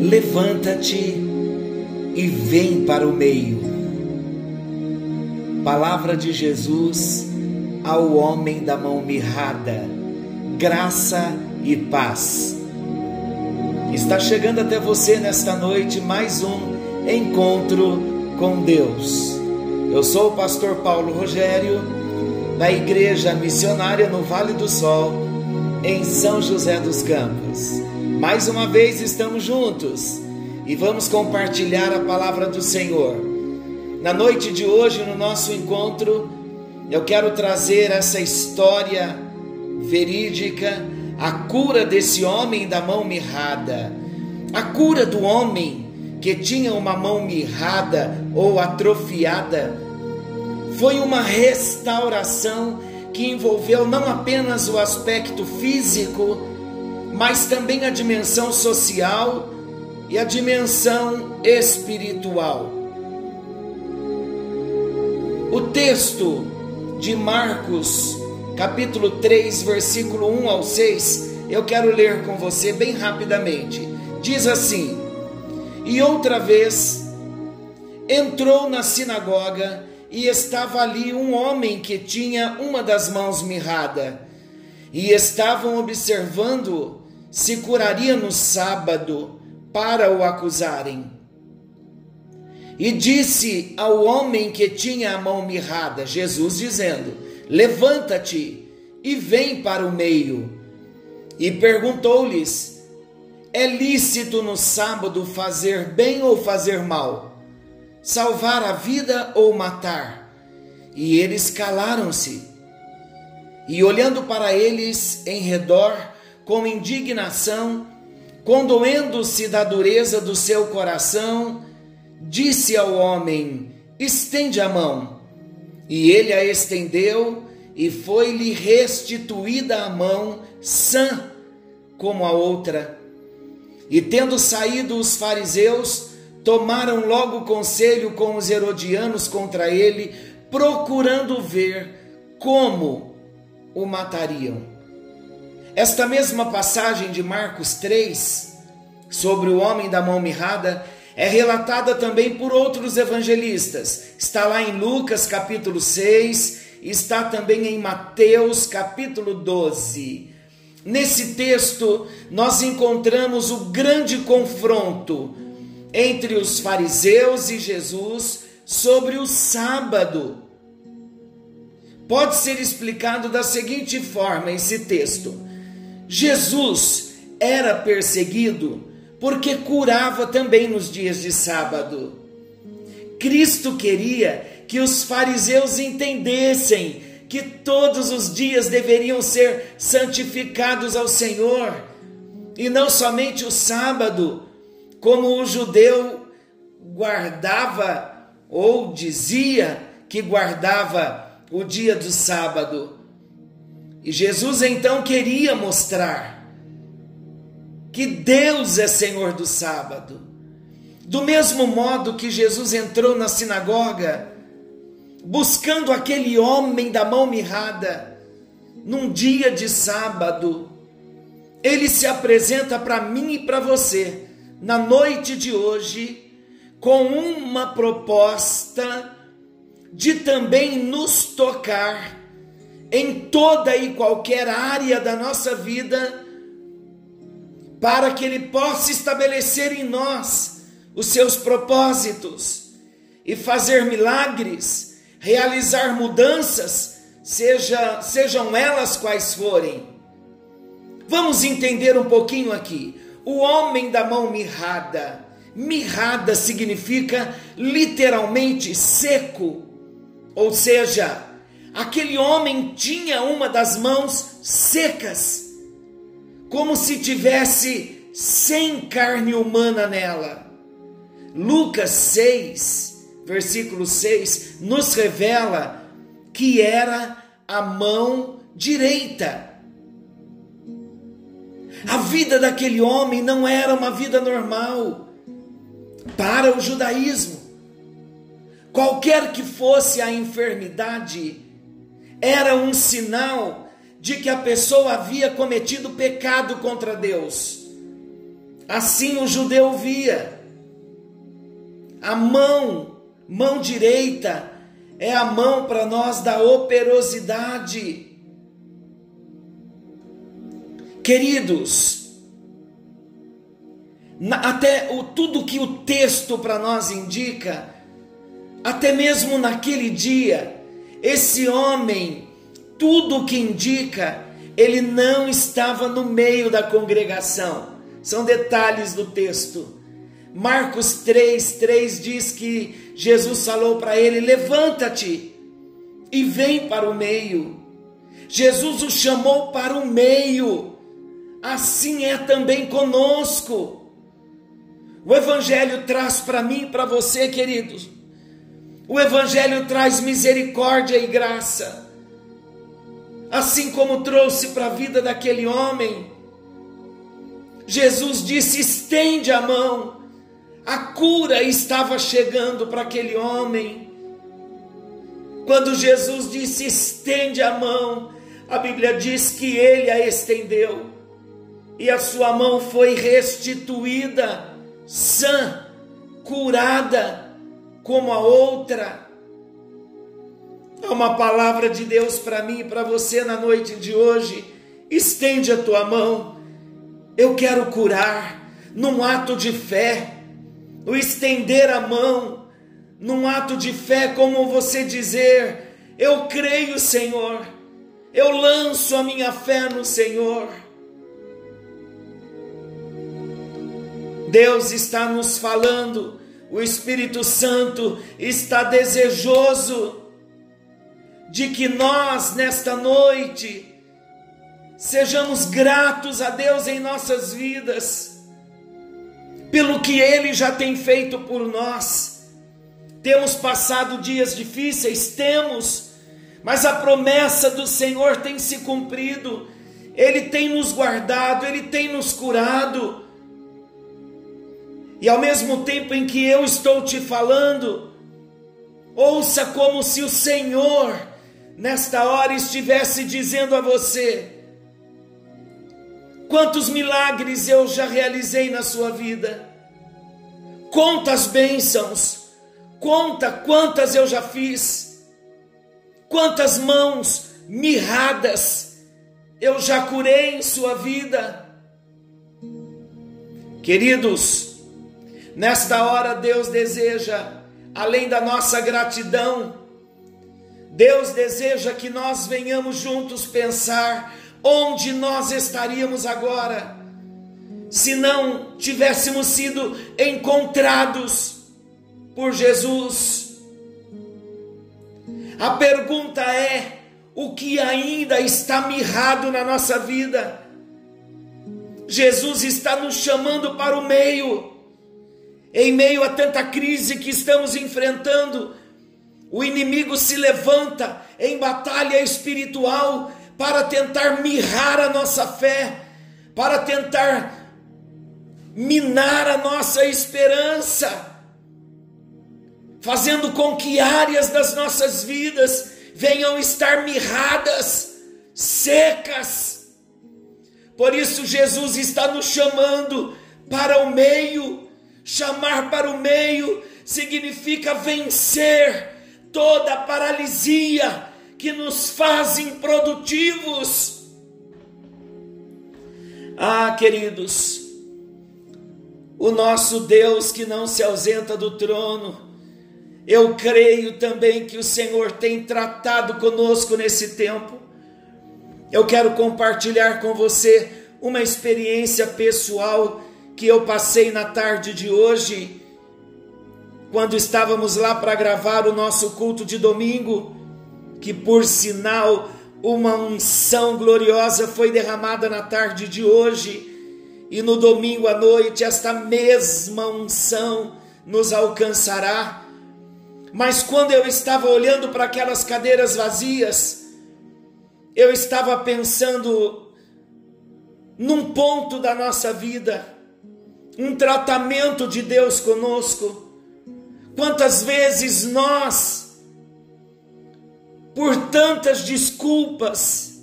Levanta-te e vem para o meio. Palavra de Jesus ao homem da mão mirrada, graça e paz. Está chegando até você nesta noite mais um encontro com Deus. Eu sou o pastor Paulo Rogério, da Igreja Missionária no Vale do Sol, em São José dos Campos. Mais uma vez estamos juntos e vamos compartilhar a palavra do Senhor. Na noite de hoje, no nosso encontro, eu quero trazer essa história verídica, a cura desse homem da mão mirrada, a cura do homem que tinha uma mão mirrada ou atrofiada. Foi uma restauração que envolveu não apenas o aspecto físico, mas também a dimensão social e a dimensão espiritual. O texto de Marcos, capítulo 3, versículo 1 ao 6, eu quero ler com você bem rapidamente. Diz assim: E outra vez entrou na sinagoga e estava ali um homem que tinha uma das mãos mirrada, e estavam observando se curaria no sábado para o acusarem. E disse ao homem que tinha a mão mirrada, Jesus dizendo: Levanta-te e vem para o meio. E perguntou-lhes: É lícito no sábado fazer bem ou fazer mal? Salvar a vida ou matar? E eles calaram-se. E olhando para eles em redor, com indignação, condoendo-se da dureza do seu coração, disse ao homem: Estende a mão. E ele a estendeu, e foi-lhe restituída a mão, sã como a outra. E tendo saído os fariseus, tomaram logo conselho com os herodianos contra ele, procurando ver como o matariam. Esta mesma passagem de Marcos 3, sobre o homem da mão mirrada, é relatada também por outros evangelistas. Está lá em Lucas capítulo 6, está também em Mateus capítulo 12. Nesse texto, nós encontramos o grande confronto entre os fariseus e Jesus sobre o sábado. Pode ser explicado da seguinte forma esse texto: Jesus era perseguido porque curava também nos dias de sábado. Cristo queria que os fariseus entendessem que todos os dias deveriam ser santificados ao Senhor, e não somente o sábado, como o judeu guardava ou dizia que guardava o dia do sábado. E Jesus então queria mostrar que Deus é Senhor do sábado. Do mesmo modo que Jesus entrou na sinagoga, buscando aquele homem da mão mirrada, num dia de sábado, ele se apresenta para mim e para você, na noite de hoje, com uma proposta de também nos tocar em toda e qualquer área da nossa vida, para que Ele possa estabelecer em nós os seus propósitos e fazer milagres, realizar mudanças, seja, sejam elas quais forem. Vamos entender um pouquinho aqui. O homem da mão mirrada. Mirrada significa literalmente seco, ou seja, aquele homem tinha uma das mãos secas, como se tivesse sem carne humana nela. Lucas 6, versículo 6, nos revela que era a mão direita. A vida daquele homem não era uma vida normal para o judaísmo. Qualquer que fosse a enfermidade, era um sinal de que a pessoa havia cometido pecado contra Deus. Assim o judeu via. A mão, mão direita, é a mão para nós da operosidade. Queridos, até o, tudo que o texto para nós indica, até mesmo naquele dia, esse homem, tudo que indica, ele não estava no meio da congregação. São detalhes do texto. Marcos 3, 3 diz que Jesus falou para ele: Levanta-te e vem para o meio. Jesus o chamou para o meio, assim é também conosco. O Evangelho traz para mim e para você, queridos, o Evangelho traz misericórdia e graça, assim como trouxe para a vida daquele homem. Jesus disse: estende a mão, a cura estava chegando para aquele homem. Quando Jesus disse: estende a mão, a Bíblia diz que ele a estendeu e a sua mão foi restituída, sã, curada como a outra. Há uma palavra de Deus para mim e para você na noite de hoje. Estende a tua mão. Eu quero curar num ato de fé. O estender a mão num ato de fé, como você dizer: Eu creio, Senhor. Eu lanço a minha fé no Senhor. Deus está nos falando o Espírito Santo está desejoso de que nós, nesta noite, sejamos gratos a Deus em nossas vidas, pelo que Ele já tem feito por nós. Temos passado dias difíceis, temos, mas a promessa do Senhor tem se cumprido, Ele tem nos guardado, Ele tem nos curado. E ao mesmo tempo em que eu estou te falando, ouça como se o Senhor, nesta hora, estivesse dizendo a você: quantos milagres eu já realizei na sua vida, conta as bênçãos, conta quantas eu já fiz, quantas mãos mirradas eu já curei em sua vida. Queridos, Nesta hora, Deus deseja, além da nossa gratidão, Deus deseja que nós venhamos juntos pensar onde nós estaríamos agora, se não tivéssemos sido encontrados por Jesus. A pergunta é: o que ainda está mirrado na nossa vida? Jesus está nos chamando para o meio em meio a tanta crise que estamos enfrentando, o inimigo se levanta em batalha espiritual para tentar mirrar a nossa fé, para tentar minar a nossa esperança, fazendo com que áreas das nossas vidas venham estar mirradas, secas. Por isso, Jesus está nos chamando para o meio Chamar para o meio significa vencer toda paralisia que nos faz improdutivos. Ah, queridos, o nosso Deus que não se ausenta do trono, eu creio também que o Senhor tem tratado conosco nesse tempo. Eu quero compartilhar com você uma experiência pessoal que eu passei na tarde de hoje, quando estávamos lá para gravar o nosso culto de domingo, que por sinal uma unção gloriosa foi derramada na tarde de hoje, e no domingo à noite esta mesma unção nos alcançará. Mas quando eu estava olhando para aquelas cadeiras vazias, eu estava pensando num ponto da nossa vida, um tratamento de Deus conosco. Quantas vezes nós, por tantas desculpas,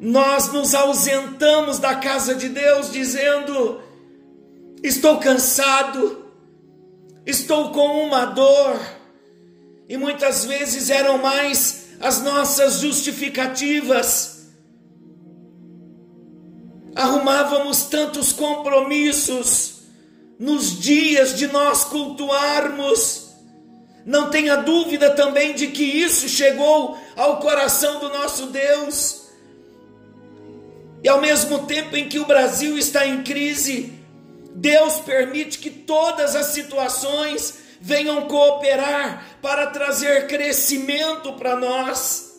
nós nos ausentamos da casa de Deus dizendo: estou cansado, estou com uma dor, e muitas vezes eram mais as nossas justificativas. Arrumávamos tantos compromissos nos dias de nós cultuarmos. Não tenha dúvida também de que isso chegou ao coração do nosso Deus. E ao mesmo tempo em que o Brasil está em crise, Deus permite que todas as situações venham cooperar para trazer crescimento para nós.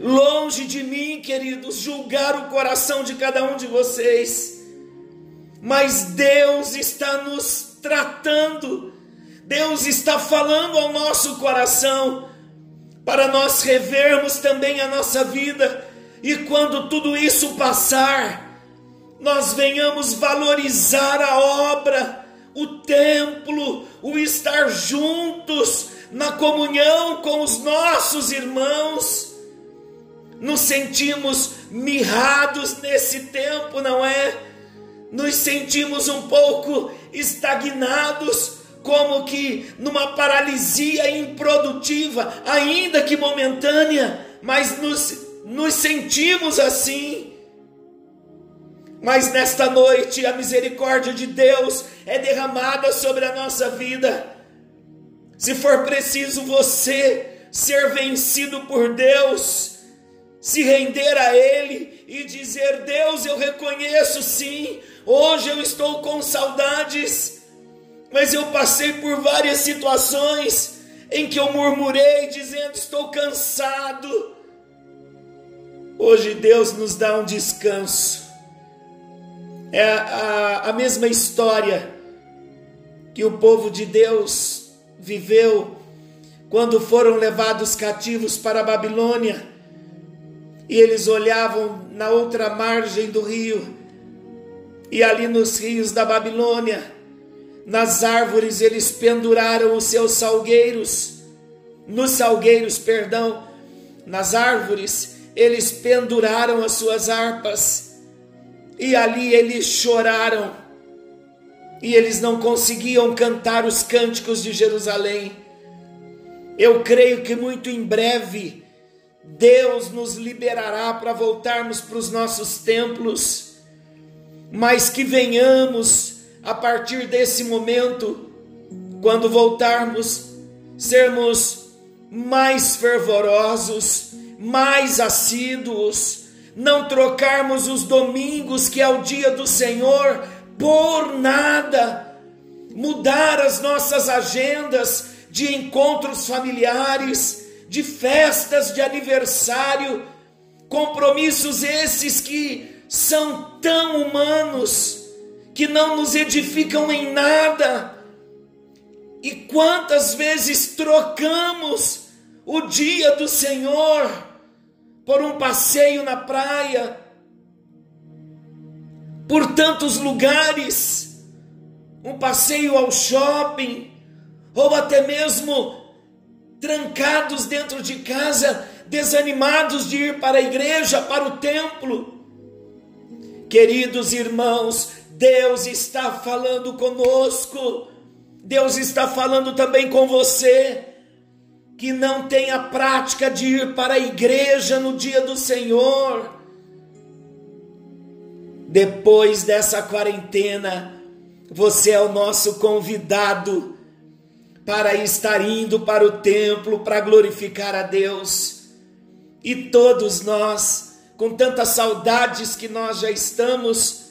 Longe de mim, queridos, julgar o coração de cada um de vocês, mas Deus está nos tratando, Deus está falando ao nosso coração, para nós revermos também a nossa vida, e quando tudo isso passar, nós venhamos valorizar a obra, o templo, o estar juntos na comunhão com os nossos irmãos. Nos sentimos mirrados nesse tempo, não é? Nos sentimos um pouco estagnados, como que numa paralisia improdutiva, ainda que momentânea, mas nos, nos sentimos assim. Mas nesta noite a misericórdia de Deus é derramada sobre a nossa vida. Se for preciso você ser vencido por Deus, se render a Ele e dizer: Deus, eu reconheço sim, hoje eu estou com saudades, mas eu passei por várias situações em que eu murmurei, dizendo: Estou cansado. Hoje Deus nos dá um descanso é a, a mesma história que o povo de Deus viveu quando foram levados cativos para a Babilônia e eles olhavam na outra margem do rio e ali nos rios da Babilônia, nas árvores eles penduraram os seus salgueiros, nos salgueiros, perdão, nas árvores eles penduraram as suas harpas. E ali eles choraram, e eles não conseguiam cantar os cânticos de Jerusalém. Eu creio que muito em breve Deus nos liberará para voltarmos para os nossos templos, mas que venhamos a partir desse momento, quando voltarmos, sermos mais fervorosos, mais assíduos, não trocarmos os domingos, que é o dia do Senhor, por nada, mudar as nossas agendas de encontros familiares, de festas de aniversário, compromissos esses que são tão humanos, que não nos edificam em nada. E quantas vezes trocamos o dia do Senhor por um passeio na praia, por tantos lugares, um passeio ao shopping, ou até mesmo trancados dentro de casa, desanimados de ir para a igreja, para o templo. Queridos irmãos, Deus está falando conosco, Deus está falando também com você que não tem a prática de ir para a igreja no dia do Senhor. Depois dessa quarentena, você é o nosso convidado para estar indo para o templo para glorificar a Deus. E todos nós, com tantas saudades que nós já estamos,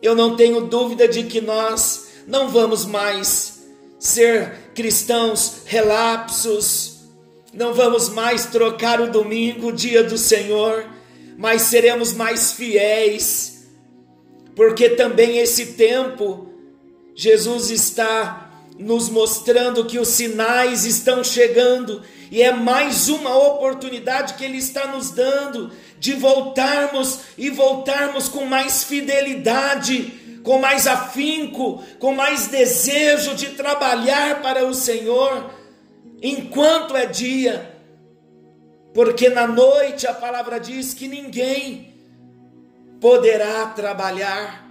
eu não tenho dúvida de que nós não vamos mais ser cristãos relapsos, não vamos mais trocar o domingo, o dia do Senhor, mas seremos mais fiéis, porque também esse tempo Jesus está nos mostrando que os sinais estão chegando e é mais uma oportunidade que Ele está nos dando de voltarmos e voltarmos com mais fidelidade, com mais afinco, com mais desejo de trabalhar para o Senhor, enquanto é dia, porque na noite a palavra diz que ninguém poderá trabalhar.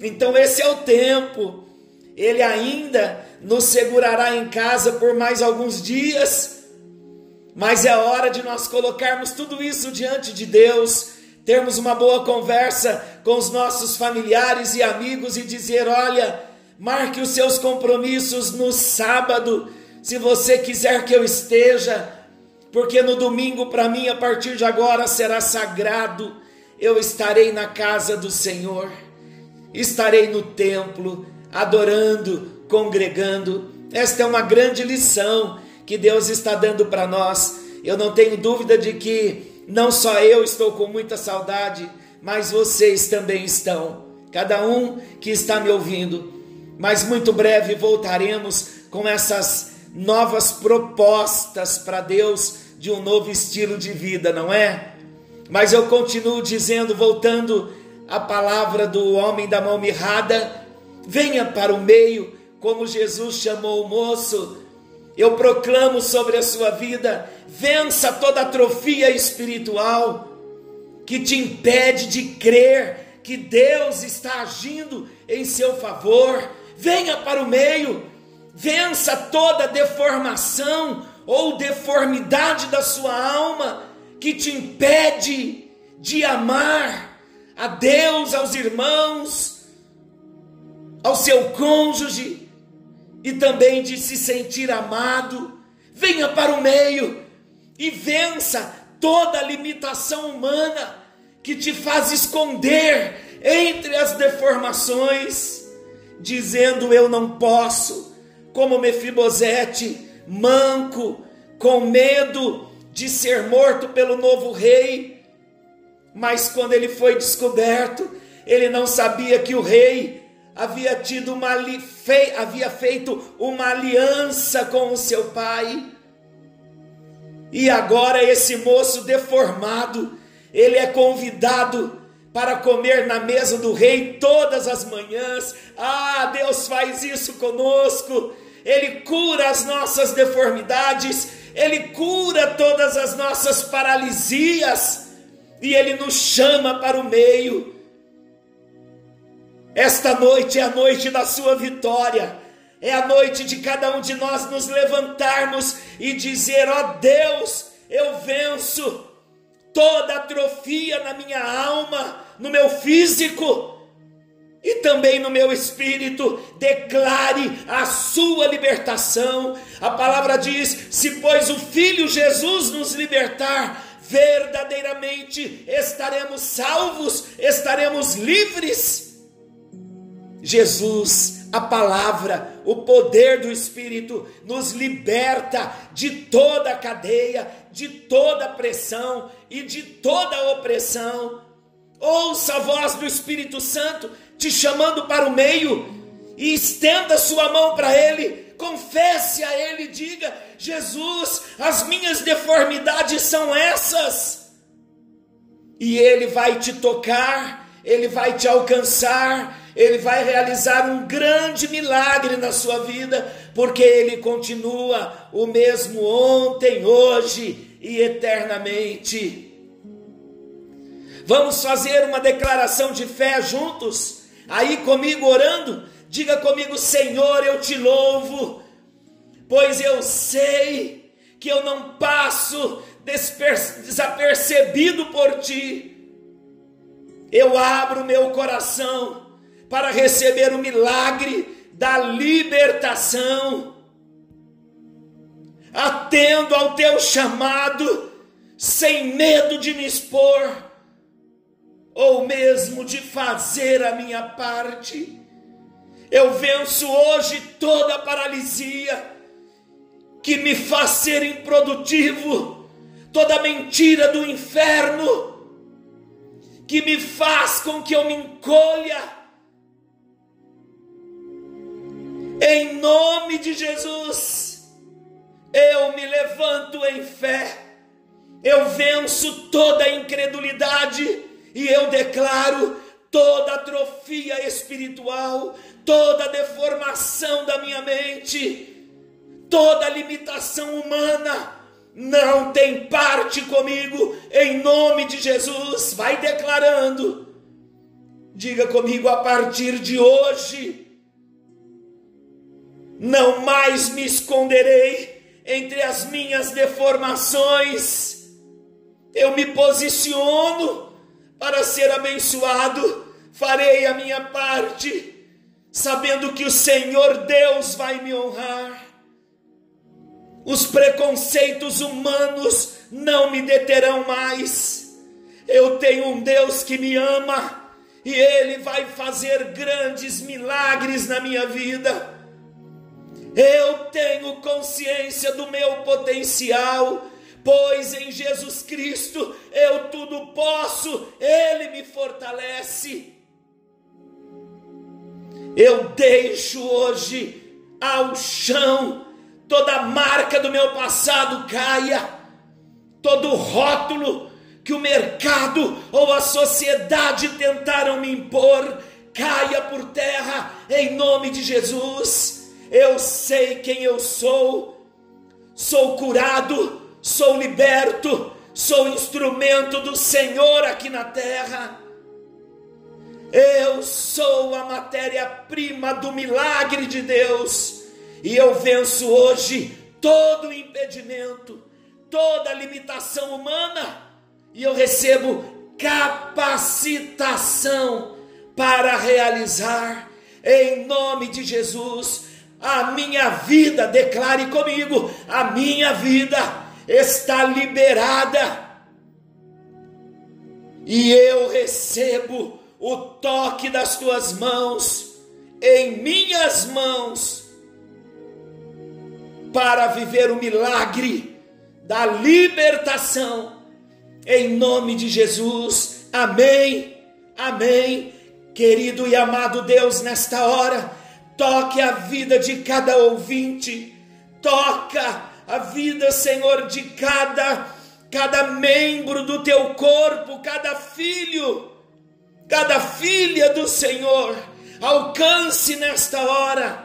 Então, esse é o tempo. Ele ainda nos segurará em casa por mais alguns dias, mas é hora de nós colocarmos tudo isso diante de Deus, termos uma boa conversa com os nossos familiares e amigos e dizer: olha, marque os seus compromissos no sábado, se você quiser que eu esteja, porque no domingo, para mim, a partir de agora, será sagrado. Eu estarei na casa do Senhor, estarei no templo, adorando, congregando. Esta é uma grande lição que Deus está dando para nós. Eu não tenho dúvida de que não só eu estou com muita saudade, mas vocês também estão. Cada um que está me ouvindo. Mas muito breve voltaremos com essas novas propostas para Deus de um novo estilo de vida, não é? Mas eu continuo dizendo, voltando à palavra do homem da mão mirrada, venha para o meio, como Jesus chamou o moço. Eu proclamo sobre a sua vida, vença toda atrofia espiritual que te impede de crer que Deus está agindo em seu favor. Venha para o meio, vença toda deformação ou deformidade da sua alma que te impede de amar a Deus, aos irmãos, ao seu cônjuge e também de se sentir amado. Venha para o meio e vença toda limitação humana que te faz esconder entre as deformações, dizendo eu não posso, como Mefibosete, manco, com medo de ser morto pelo novo rei. Mas quando ele foi descoberto, ele não sabia que o rei havia tido uma fe, havia feito uma aliança com o seu pai. E agora esse moço deformado, ele é convidado para comer na mesa do rei todas as manhãs. Ah, Deus faz isso conosco. Ele cura as nossas deformidades, ele cura todas as nossas paralisias e ele nos chama para o meio. Esta noite é a noite da sua vitória. É a noite de cada um de nós nos levantarmos e dizer: ó oh Deus, eu venço toda atrofia na minha alma, no meu físico e também no meu espírito, declare a sua libertação. A palavra diz: se pois o Filho Jesus nos libertar, verdadeiramente estaremos salvos, estaremos livres. Jesus, a palavra, o poder do Espírito nos liberta de toda cadeia, de toda pressão e de toda opressão. Ouça a voz do Espírito Santo te chamando para o meio e estenda sua mão para Ele, confesse a Ele, diga: Jesus, as minhas deformidades são essas, e Ele vai te tocar, Ele vai te alcançar, Ele vai realizar um grande milagre na sua vida, porque Ele continua o mesmo ontem, hoje e eternamente. Vamos fazer uma declaração de fé juntos? aí comigo orando, diga comigo: Senhor, eu te louvo, pois eu sei que eu não passo desapercebido por ti. Eu abro meu coração para receber o milagre da libertação. Atendo ao teu chamado, sem medo de me expor ou mesmo de fazer a minha parte. Eu venço hoje toda paralisia que me faz ser improdutivo, toda mentira do inferno que me faz com que eu me encolha. Em nome de Jesus, eu me levanto em fé, eu venço toda incredulidade e eu declaro toda atrofia espiritual, toda deformação da minha mente, toda limitação humana não tem parte comigo, em nome de Jesus. Vai declarando. Diga comigo a partir de hoje. Não mais me esconderei entre as minhas deformações. Eu me posiciono para ser abençoado. Farei a minha parte, sabendo que o Senhor Deus vai me honrar os preconceitos humanos não me deterão mais. Eu tenho um Deus que me ama e Ele vai fazer grandes milagres na minha vida. Eu tenho consciência do meu potencial, pois em Jesus Cristo eu tudo posso, Ele me fortalece. Eu deixo hoje ao chão toda marca do meu passado caia, todo rótulo que o mercado ou a sociedade tentaram me impor caia por terra em nome de Jesus. Eu sei quem eu sou, sou curado, sou liberto, sou instrumento do Senhor aqui na terra. Eu sou a matéria-prima do milagre de Deus. E eu venço hoje todo impedimento, toda limitação humana, e eu recebo capacitação para realizar, em nome de Jesus, a minha vida, declare comigo, a minha vida está liberada, e eu recebo o toque das tuas mãos em minhas mãos para viver o milagre da libertação, em nome de Jesus. Amém, amém. Querido e amado Deus, nesta hora, toque a vida de cada ouvinte, toca a vida, Senhor, de cada cada membro do teu corpo, cada filho, cada filha do Senhor. Alcance nesta hora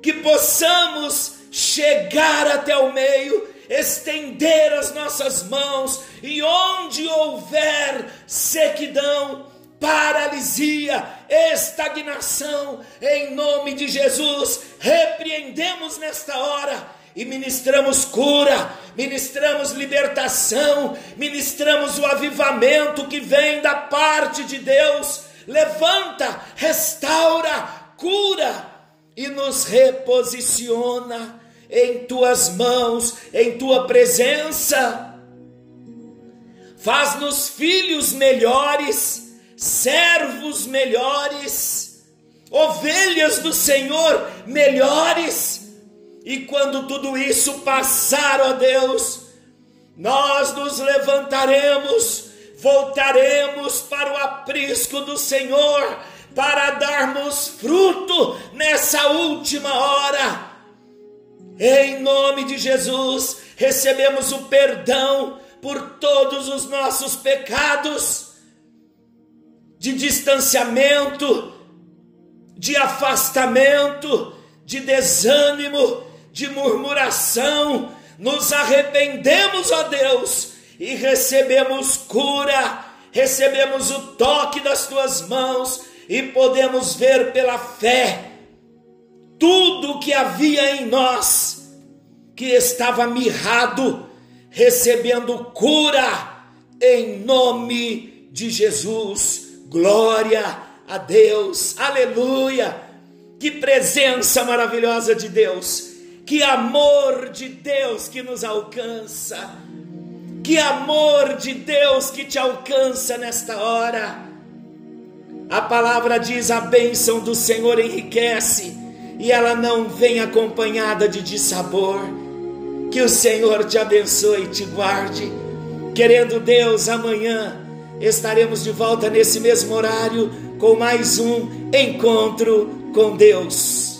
que possamos chegar até o meio, estender as nossas mãos e onde houver sequidão, paralisia, estagnação, em nome de Jesus, repreendemos nesta hora e ministramos cura, ministramos libertação, ministramos o avivamento que vem da parte de Deus. Levanta, restaura, cura e nos reposiciona em tuas mãos, em tua presença. Faz-nos filhos melhores, servos melhores, ovelhas do Senhor melhores. E quando tudo isso passar, ó Deus, nós nos levantaremos, voltaremos para o aprisco do Senhor para darmos fruto nessa última hora. Em nome de Jesus, recebemos o perdão por todos os nossos pecados, de distanciamento, de afastamento, de desânimo, de murmuração. Nos arrependemos, ó Deus, e recebemos cura, recebemos o toque das tuas mãos e podemos ver pela fé tudo que havia em nós que estava mirrado, recebendo cura em nome de Jesus. Glória a Deus, aleluia! Que presença maravilhosa de Deus, que amor de Deus que nos alcança, que amor de Deus que te alcança nesta hora. A palavra diz: a bênção do Senhor enriquece, e ela não vem acompanhada de dissabor. Que o Senhor te abençoe e te guarde. Querendo Deus, amanhã estaremos de volta nesse mesmo horário com mais um encontro com Deus.